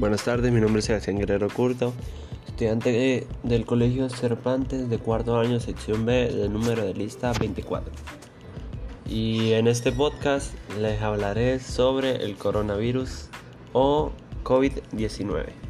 Buenas tardes, mi nombre es Sebastián Guerrero Curto, estudiante del Colegio Cervantes de cuarto año, sección B, del número de lista 24. Y en este podcast les hablaré sobre el coronavirus o COVID-19.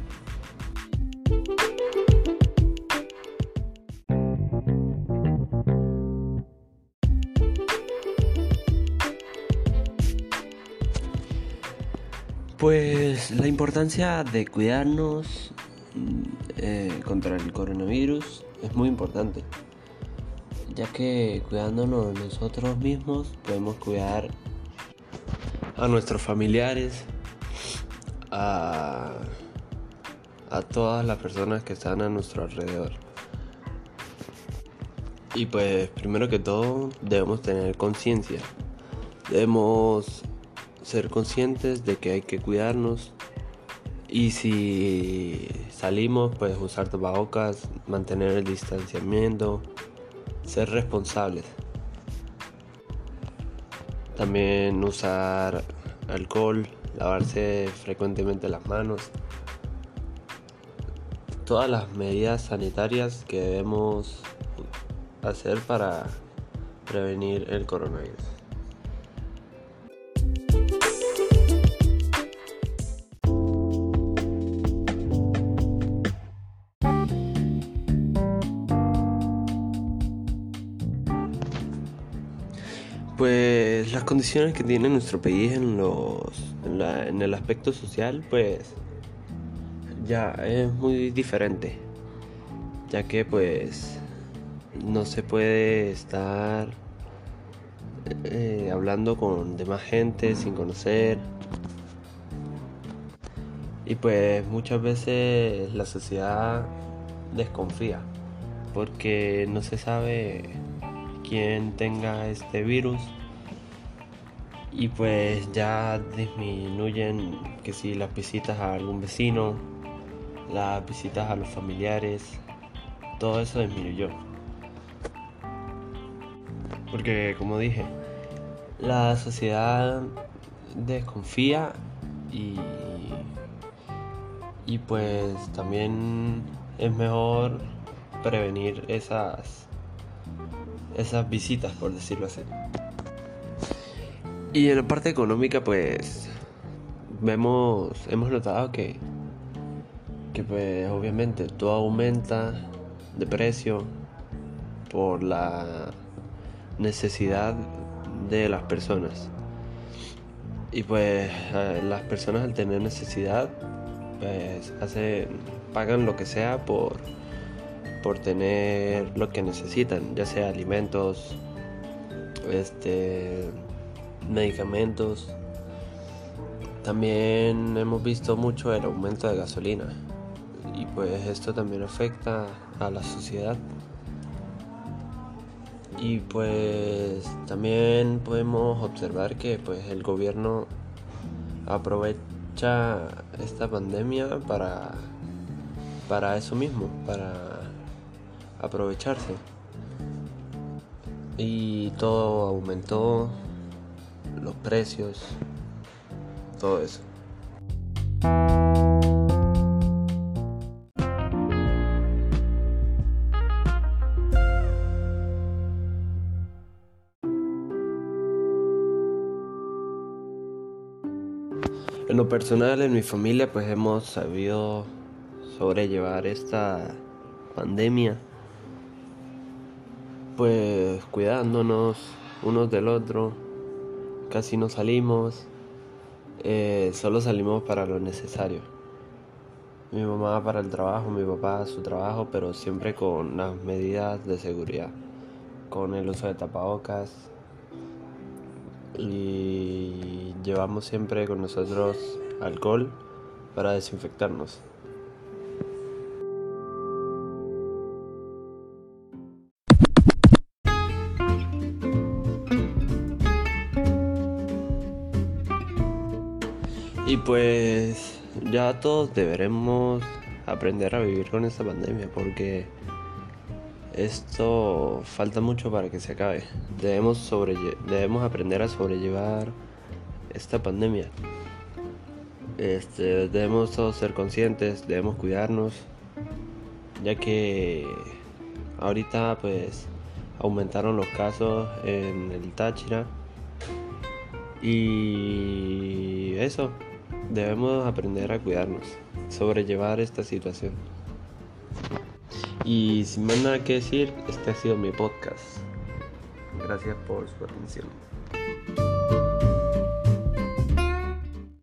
Pues la importancia de cuidarnos mm, eh, contra el coronavirus es muy importante, ya que cuidándonos nosotros mismos podemos cuidar a nuestros familiares, a, a todas las personas que están a nuestro alrededor. Y pues primero que todo debemos tener conciencia, debemos ser conscientes de que hay que cuidarnos y si salimos pues usar tapabocas, mantener el distanciamiento, ser responsables. También usar alcohol, lavarse frecuentemente las manos. Todas las medidas sanitarias que debemos hacer para prevenir el coronavirus. Pues las condiciones que tiene nuestro país en, los, en, el aspecto social, pues ya es muy diferente, ya que pues no se puede estar eh, hablando con demás gente sin conocer. Y pues muchas veces la sociedad desconfía porque no se sabe quien tenga este virus y pues ya disminuyen que si las visitas a algún vecino, las visitas a los familiares, todo eso disminuyó. Porque como dije, la sociedad desconfía y, y pues también es mejor prevenir esas esas visitas, por decirlo así. Y en la parte económica, pues vemos, hemos notado que, que pues obviamente todo aumenta de precio por la necesidad de las personas. Y pues eh, las personas al tener necesidad, pues hace, pagan lo que sea por por tener lo que necesitan, ya sea alimentos, este, medicamentos. También hemos visto mucho el aumento de gasolina y pues esto también afecta a la sociedad. Y pues también podemos observar que pues el gobierno aprovecha esta pandemia para para eso mismo, para aprovecharse. Y todo aumentó, los precios, todo eso. En lo personal, en mi familia, pues hemos sabido sobrellevar esta pandemia pues cuidándonos unos del otro, casi no salimos, eh, solo salimos para lo necesario. Mi mamá para el trabajo, mi papá su trabajo, pero siempre con las medidas de seguridad, con el uso de tapabocas y llevamos siempre con nosotros alcohol para desinfectarnos. Y pues ya todos deberemos aprender a vivir con esta pandemia porque esto falta mucho para que se acabe. Debemos, sobre, debemos aprender a sobrellevar esta pandemia. Este, debemos todos ser conscientes, debemos cuidarnos, ya que ahorita pues aumentaron los casos en el Táchira y eso, debemos aprender a cuidarnos, sobrellevar esta situación. Y sin más nada que decir, este ha sido mi podcast. Gracias por su atención.